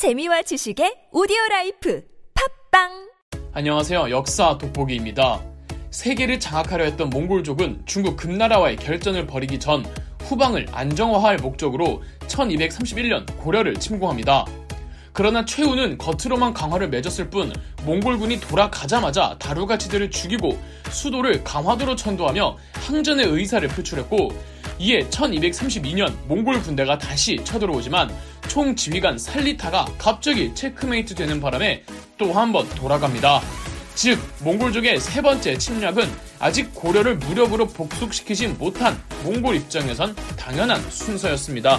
재미와 지식의 오디오 라이프 팟빵 안녕하세요. 역사 돋보기입니다. 세계를 장악하려 했던 몽골족은 중국 금나라와의 결전을 벌이기 전 후방을 안정화할 목적으로 1231년 고려를 침공합니다. 그러나 최우는 겉으로만 강화를 맺었을 뿐 몽골군이 돌아가자마자 다루가치들을 죽이고 수도를 강화도로 천도하며 항전의 의사를 표출했고 이에 1232년 몽골 군대가 다시 쳐들어오지만 총지휘관 살리타가 갑자기 체크메이트 되는 바람에 또 한 번 돌아갑니다. 즉 몽골족의 세 번째 침략은 아직 고려를 무력으로 복속시키지 못한 몽골 입장에선 당연한 순서였습니다.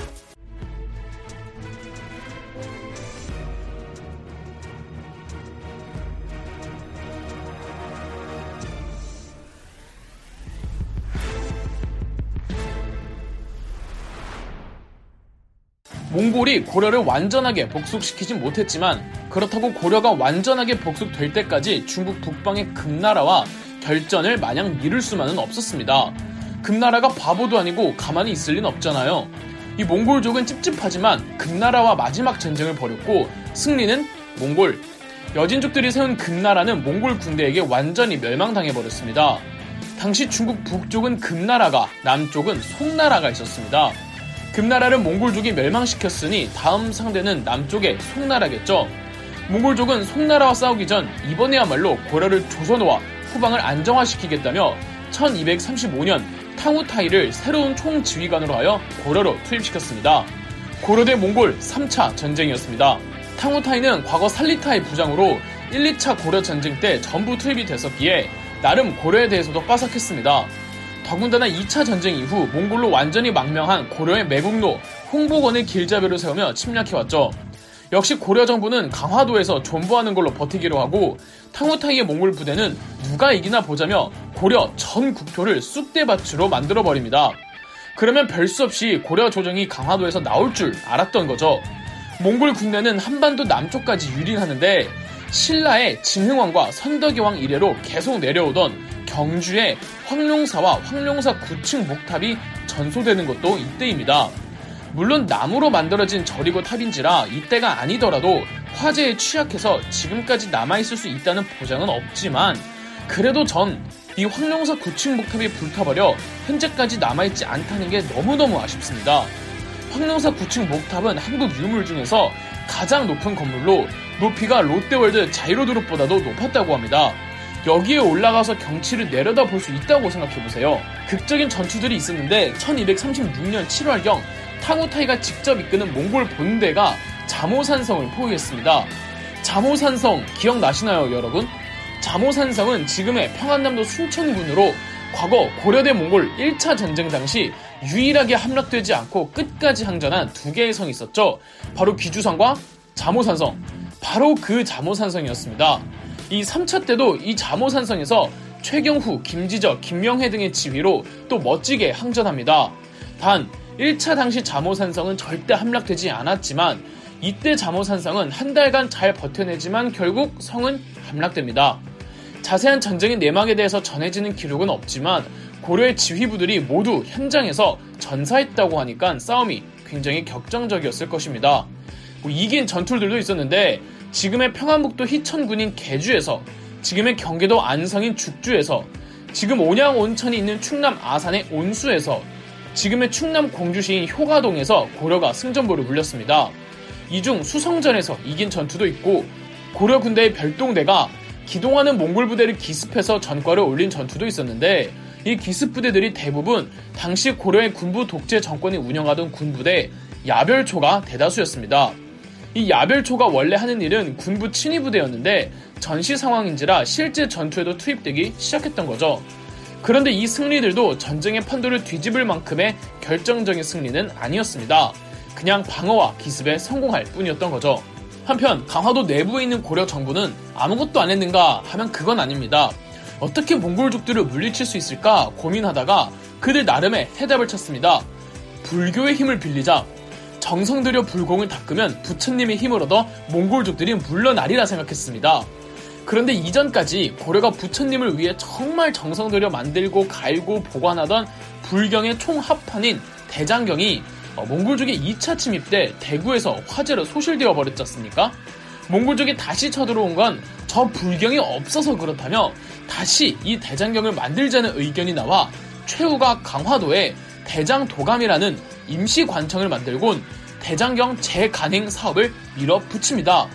몽골이 고려를 완전하게 복속시키진 못했지만 그렇다고 고려가 완전하게 복속될 때까지 중국 북방의 금나라와 결전을 마냥 미룰 수만은 없었습니다. 금나라가 바보도 아니고 가만히 있을 리는 없잖아요. 이 몽골족은 찝찝하지만 금나라와 마지막 전쟁을 벌였고 승리는 몽골. 여진족들이 세운 금나라는 몽골 군대에게 완전히 멸망당해버렸습니다. 당시 중국 북쪽은 금나라가 남쪽은 송나라가 있었습니다. 금나라를 몽골족이 멸망시켰으니 다음 상대는 남쪽의 송나라겠죠. 몽골족은 송나라와 싸우기 전 이번에야말로 고려를 조선호와 후방을 안정화시키겠다며 1235년 탕후타이를 새로운 총지휘관으로 하여 고려로 투입시켰습니다. 고려 대 몽골 3차 전쟁이었습니다. 탕후타이는 과거 살리타의 부장으로 1, 2차 고려 전쟁 때 전부 투입이 됐었기에 나름 고려에 대해서도 빠삭했습니다. 더군다나 2차 전쟁 이후 몽골로 완전히 망명한 고려의 매국노 홍보건을 길잡이로 세우며 침략해왔죠. 역시 고려 정부는 강화도에서 존버하는 걸로 버티기로 하고 탕후타이의 몽골 부대는 누가 이기나 보자며 고려 전 국토를 쑥대밭으로 만들어버립니다. 그러면 별 수 없이 고려 조정이 강화도에서 나올 줄 알았던 거죠. 몽골 군대는 한반도 남쪽까지 유린하는데 신라의 진흥왕과 선덕여왕 이래로 계속 내려오던 경주의 황룡사와 황룡사 9층 목탑이 전소되는 것도 이때입니다. 물론 나무로 만들어진 절이고 탑인지라 이때가 아니더라도 화재에 취약해서 지금까지 남아있을 수 있다는 보장은 없지만 그래도 전 이 황룡사 9층 목탑이 불타버려 현재까지 남아있지 않다는 게 너무너무 아쉽습니다. 황룡사 9층 목탑은 한국 유물 중에서 가장 높은 건물로 높이가 롯데월드 자이로드롭보다도 높았다고 합니다. 여기에 올라가서 경치를 내려다 볼 수 있다고 생각해 보세요. 극적인 전투들이 있었는데 1236년 7월경 탕후타이가 직접 이끄는 몽골 본대가 자모산성을 포위했습니다. 자모산성 기억나시나요 여러분? 자모산성은 지금의 평안남도 순천군으로 과거 고려대 몽골 1차 전쟁 당시 유일하게 함락되지 않고 끝까지 항전한 두 개의 성이 있었죠. 바로 귀주성과 자모산성. 바로 그 자모산성이었습니다. 이 3차 때도 이 자모산성에서 최경후, 김지적, 김명해 등의 지휘로 또 멋지게 항전합니다. 단 1차 당시 자모산성은 절대 함락되지 않았지만 이때 자모산성은 한 달간 잘 버텨내지만 결국 성은 함락됩니다. 자세한 전쟁의 내막에 대해서 전해지는 기록은 없지만 고려의 지휘부들이 모두 현장에서 전사했다고 하니까 싸움이 굉장히 격정적이었을 것입니다. 뭐 이긴 전투들도 있었는데 지금의 평안북도 희천군인 개주에서 지금의 경기도 안성인 죽주에서 지금 온양 온천이 있는 충남 아산의 온수에서 지금의 충남 공주시인 효가동에서 고려가 승전보를 물렸습니다. 이 중 수성전에서 이긴 전투도 있고 고려 군대의 별동대가 기동하는 몽골 부대를 기습해서 전과를 올린 전투도 있었는데 이 기습 부대들이 대부분 당시 고려의 군부 독재 정권이 운영하던 군부대 야별초가 대다수였습니다. 이 야별초가 원래 하는 일은 군부 친위 부대였는데 전시 상황인지라 실제 전투에도 투입되기 시작했던 거죠. 그런데 이 승리들도 전쟁의 판도를 뒤집을 만큼의 결정적인 승리는 아니었습니다. 그냥 방어와 기습에 성공할 뿐이었던 거죠. 한편 강화도 내부에 있는 고려 정부는 아무것도 안 했는가 하면 그건 아닙니다. 어떻게 몽골족들을 물리칠 수 있을까 고민하다가 그들 나름의 해답을 찾습니다. 불교의 힘을 빌리자 정성 들여 불공을 닦으면 부처님의 힘을 얻어 몽골족들이 물러나리라 생각했습니다. 그런데 이전까지 고려가 부처님을 위해 정말 정성 들여 만들고 갈고 보관하던 불경의 총합판인 대장경이 어, 몽골족의 2차 침입 때 대구에서 화재로 소실되어 버렸지 않습니까? 몽골족이 다시 쳐들어온 건 저 불경이 없어서 그렇다며 다시 이 대장경을 만들자는 의견이 나와 최후가 강화도에 대장도감이라는 임시 관청을 만들곤 대장경 재간행 사업을 밀어붙입니다.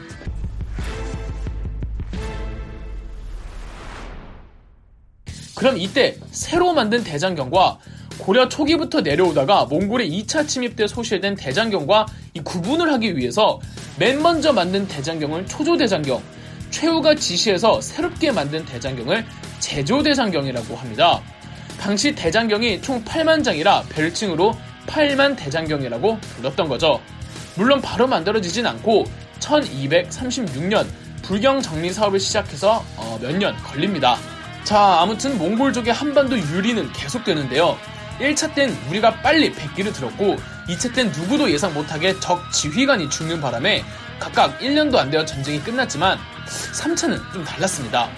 그럼 이때 새로 만든 대장경과 고려 초기부터 내려오다가 몽골의 2차 침입 때 소실된 대장경과 이 구분을 하기 위해서 맨 먼저 만든 대장경을 초조대장경, 최후가 지시해서 새롭게 만든 대장경을 제조대장경이라고 합니다. 당시 대장경이 총 8만 장이라 별칭으로 8만 대장경이라고 불렀던 거죠. 물론 바로 만들어지진 않고 1236년 불경 정리 사업을 시작해서 어, 몇 년 걸립니다. 자, 아무튼 몽골족의 한반도 유리는 계속되는데요. 1차 땐 우리가 빨리 백기를 들었고 2차 땐 누구도 예상 못하게 적 지휘관이 죽는 바람에 각각 1년도 안 되어 전쟁이 끝났지만 3차는 좀 달랐습니다.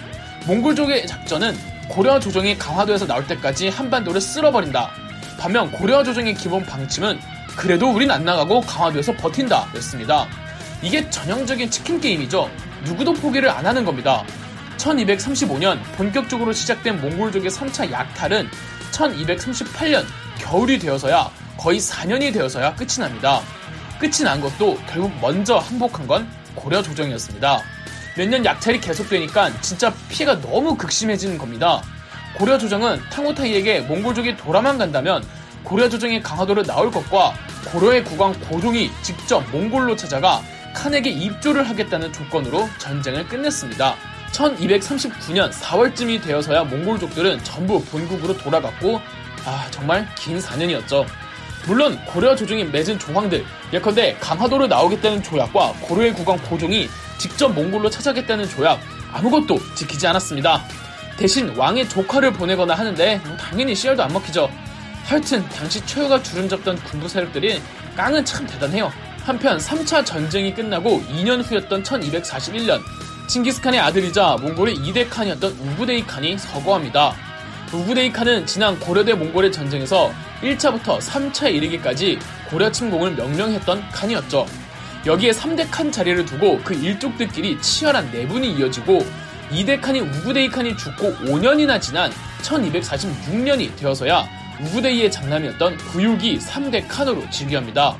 몽골족의 작전은 고려 조정이 강화도에서 나올 때까지 한반도를 쓸어버린다. 반면 고려 조정의 기본 방침은 그래도 우린 안 나가고 강화도에서 버틴다 였습니다. 이게 전형적인 치킨 게임이죠. 누구도 포기를 안 하는 겁니다. 1235년 본격적으로 시작된 몽골족의 3차 약탈은 1238년 겨울이 되어서야 거의 4년이 되어서야 끝이 납니다. 끝이 난 것도 결국 먼저 항복한 건 고려 조정이었습니다. 몇 년 약탈이 계속되니까 진짜 피해가 너무 극심해지는 겁니다. 고려 조정은 탕후타이에게 몽골족이 돌아만 간다면 고려 조정이 강화도로 나올 것과 고려의 국왕 고종이 직접 몽골로 찾아가 칸에게 입조를 하겠다는 조건으로 전쟁을 끝냈습니다. 1239년 4월쯤이 되어서야 몽골족들은 전부 본국으로 돌아갔고 아 정말 긴 4년이었죠. 물론 고려 조정이 맺은 조항들 예컨대 강화도로 나오겠다는 조약과 고려의 국왕 고종이 직접 몽골로 찾아겠다는 조약 아무것도 지키지 않았습니다. 대신 왕의 조카를 보내거나 하는데 뭐 당연히 씨알도 안 먹히죠. 하여튼 당시 최후가 주름 잡던 군부 세력들이 깡은 참 대단해요. 한편 3차 전쟁이 끝나고 2년 후였던 1241년 칭기스칸의 아들이자 몽골의 2대 칸이었던 우구데이 칸이 서거합니다. 우구데이 칸은 지난 고려대 몽골의 전쟁에서 1차부터 3차에 이르기까지 고려 침공을 명령했던 칸이었죠. 여기에 3대 칸 자리를 두고 그 일족들끼리 치열한 내분이 이어지고 2대 칸이 우구데이 칸이 죽고 5년이나 지난 1246년이 되어서야 우구데이의 장남이었던 구육이 3대 칸으로 즉위합니다.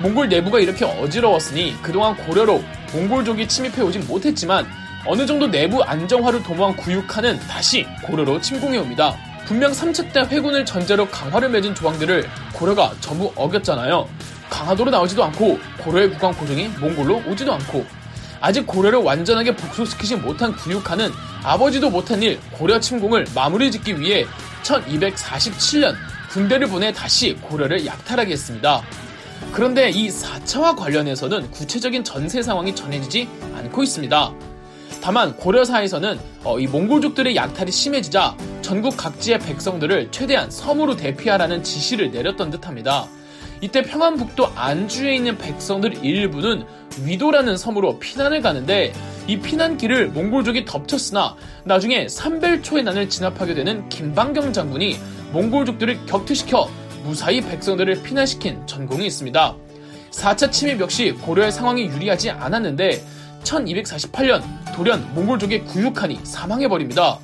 몽골 내부가 이렇게 어지러웠으니 그동안 고려로 몽골족이 침입해오진 못했지만 어느 정도 내부 안정화를 도모한 구육칸은 다시 고려로 침공해옵니다. 분명 3차 때 회군을 전제로 강화를 맺은 조항들을 고려가 전부 어겼잖아요. 강화도로 나오지도 않고 고려의 국왕 고종이 몽골로 오지도 않고 아직 고려를 완전하게 복수시키지 못한 구육칸은 아버지도 못한 일 고려 침공을 마무리 짓기 위해 1247년 군대를 보내 다시 고려를 약탈하게 했습니다. 그런데 이 4차와 관련해서는 구체적인 전세 상황이 전해지지 않고 있습니다. 다만 고려사에서는 어, 이 몽골족들의 약탈이 심해지자 전국 각지의 백성들을 최대한 섬으로 대피하라는 지시를 내렸던 듯합니다. 이때 평안북도 안주에 있는 백성들 일부는 위도라는 섬으로 피난을 가는데 이 피난길을 몽골족이 덮쳤으나 나중에 삼벨초의 난을 진압하게 되는 김방경 장군이 몽골족들을 격퇴시켜 무사히 백성들을 피난시킨 전공이 있습니다. 4차 침입 역시 고려의 상황이 유리하지 않았는데 1248년 돌연 몽골족의 구육칸이 사망해버립니다.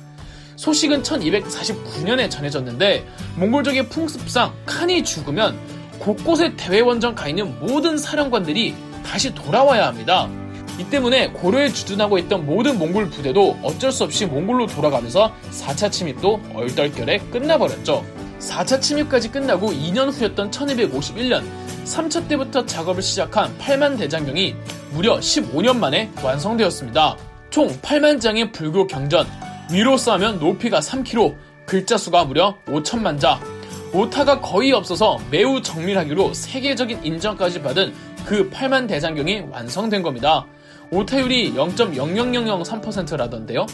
소식은 1249년에 전해졌는데 몽골족의 풍습상 칸이 죽으면 곳곳에 대회원정 가 있는 모든 사령관들이 다시 돌아와야 합니다. 이 때문에 고려에 주둔하고 있던 모든 몽골 부대도 어쩔 수 없이 몽골로 돌아가면서 4차 침입도 얼떨결에 끝나버렸죠. 4차 침입까지 끝나고 2년 후였던 1251년 3차 때부터 작업을 시작한 8만 대장경이 무려 15년 만에 완성되었습니다. 총 8만 장의 불교 경전, 위로 쌓으면 높이가 3km, 글자 수가 무려 5천만 자, 오타가 거의 없어서 매우 정밀하기로 세계적인 인정까지 받은 그 8만 대장경이 완성된 겁니다. 오타율이 0.00003%라던데요.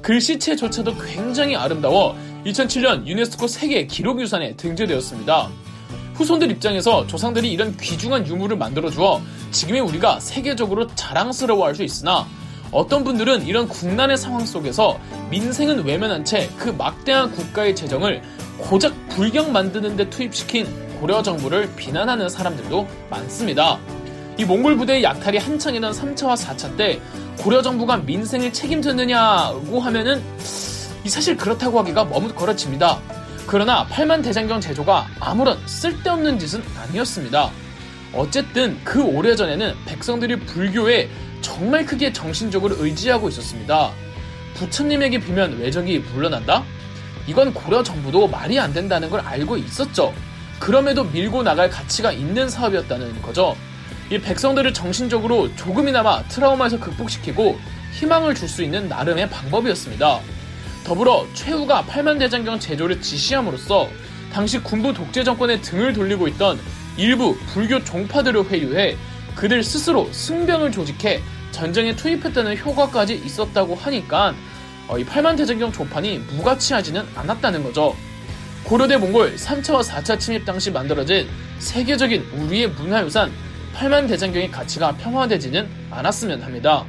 글씨체조차도 굉장히 아름다워 2007년 유네스코 세계 기록유산에 등재되었습니다. 후손들 입장에서 조상들이 이런 귀중한 유물을 만들어 주어 지금의 우리가 세계적으로 자랑스러워할 수 있으나 어떤 분들은 이런 국난의 상황 속에서 민생은 외면한 채 그 막대한 국가의 재정을 고작 불경 만드는 데 투입시킨 고려 정부를 비난하는 사람들도 많습니다. 이 몽골 부대의 약탈이 한창이던 3차와 4차 때 고려 정부가 민생을 책임졌느냐고 하면은 이 사실 그렇다고 하기가 머뭇거려집니다. 그러나 8만 대장경 제조가 아무런 쓸데없는 짓은 아니었습니다. 어쨌든 그 오래전에는 백성들이 불교에 정말 크게 정신적으로 의지하고 있었습니다. 부처님에게 비면 외적이 물러난다? 이건 고려 정부도 말이 안 된다는 걸 알고 있었죠. 그럼에도 밀고 나갈 가치가 있는 사업이었다는 거죠. 이 백성들을 정신적으로 조금이나마 트라우마에서 극복시키고 희망을 줄 수 있는 나름의 방법이었습니다. 더불어 최후가 8만 대장경 제조를 지시함으로써 당시 군부 독재 정권의 등을 돌리고 있던 일부 불교 종파들을 회유해 그들 스스로 승병을 조직해 전쟁에 투입했다는 효과까지 있었다고 하니까 어, 이 8만 대장경 조판이 무가치하지는 않았다는 거죠. 고려대 몽골 3차와 4차 침입 당시 만들어진 세계적인 우리의 문화유산 8만 대장경의 가치가 평화되지는 않았으면 합니다.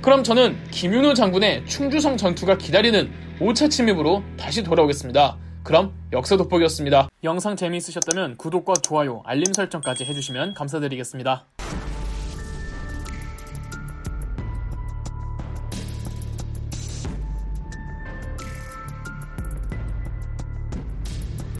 그럼 저는 김윤호 장군의 충주성 전투가 기다리는 5차 침입으로 다시 돌아오겠습니다. 그럼 역사 돋보기였습니다. 영상 재미있으셨다면 구독과 좋아요, 알림 설정까지 해주시면 감사드리겠습니다.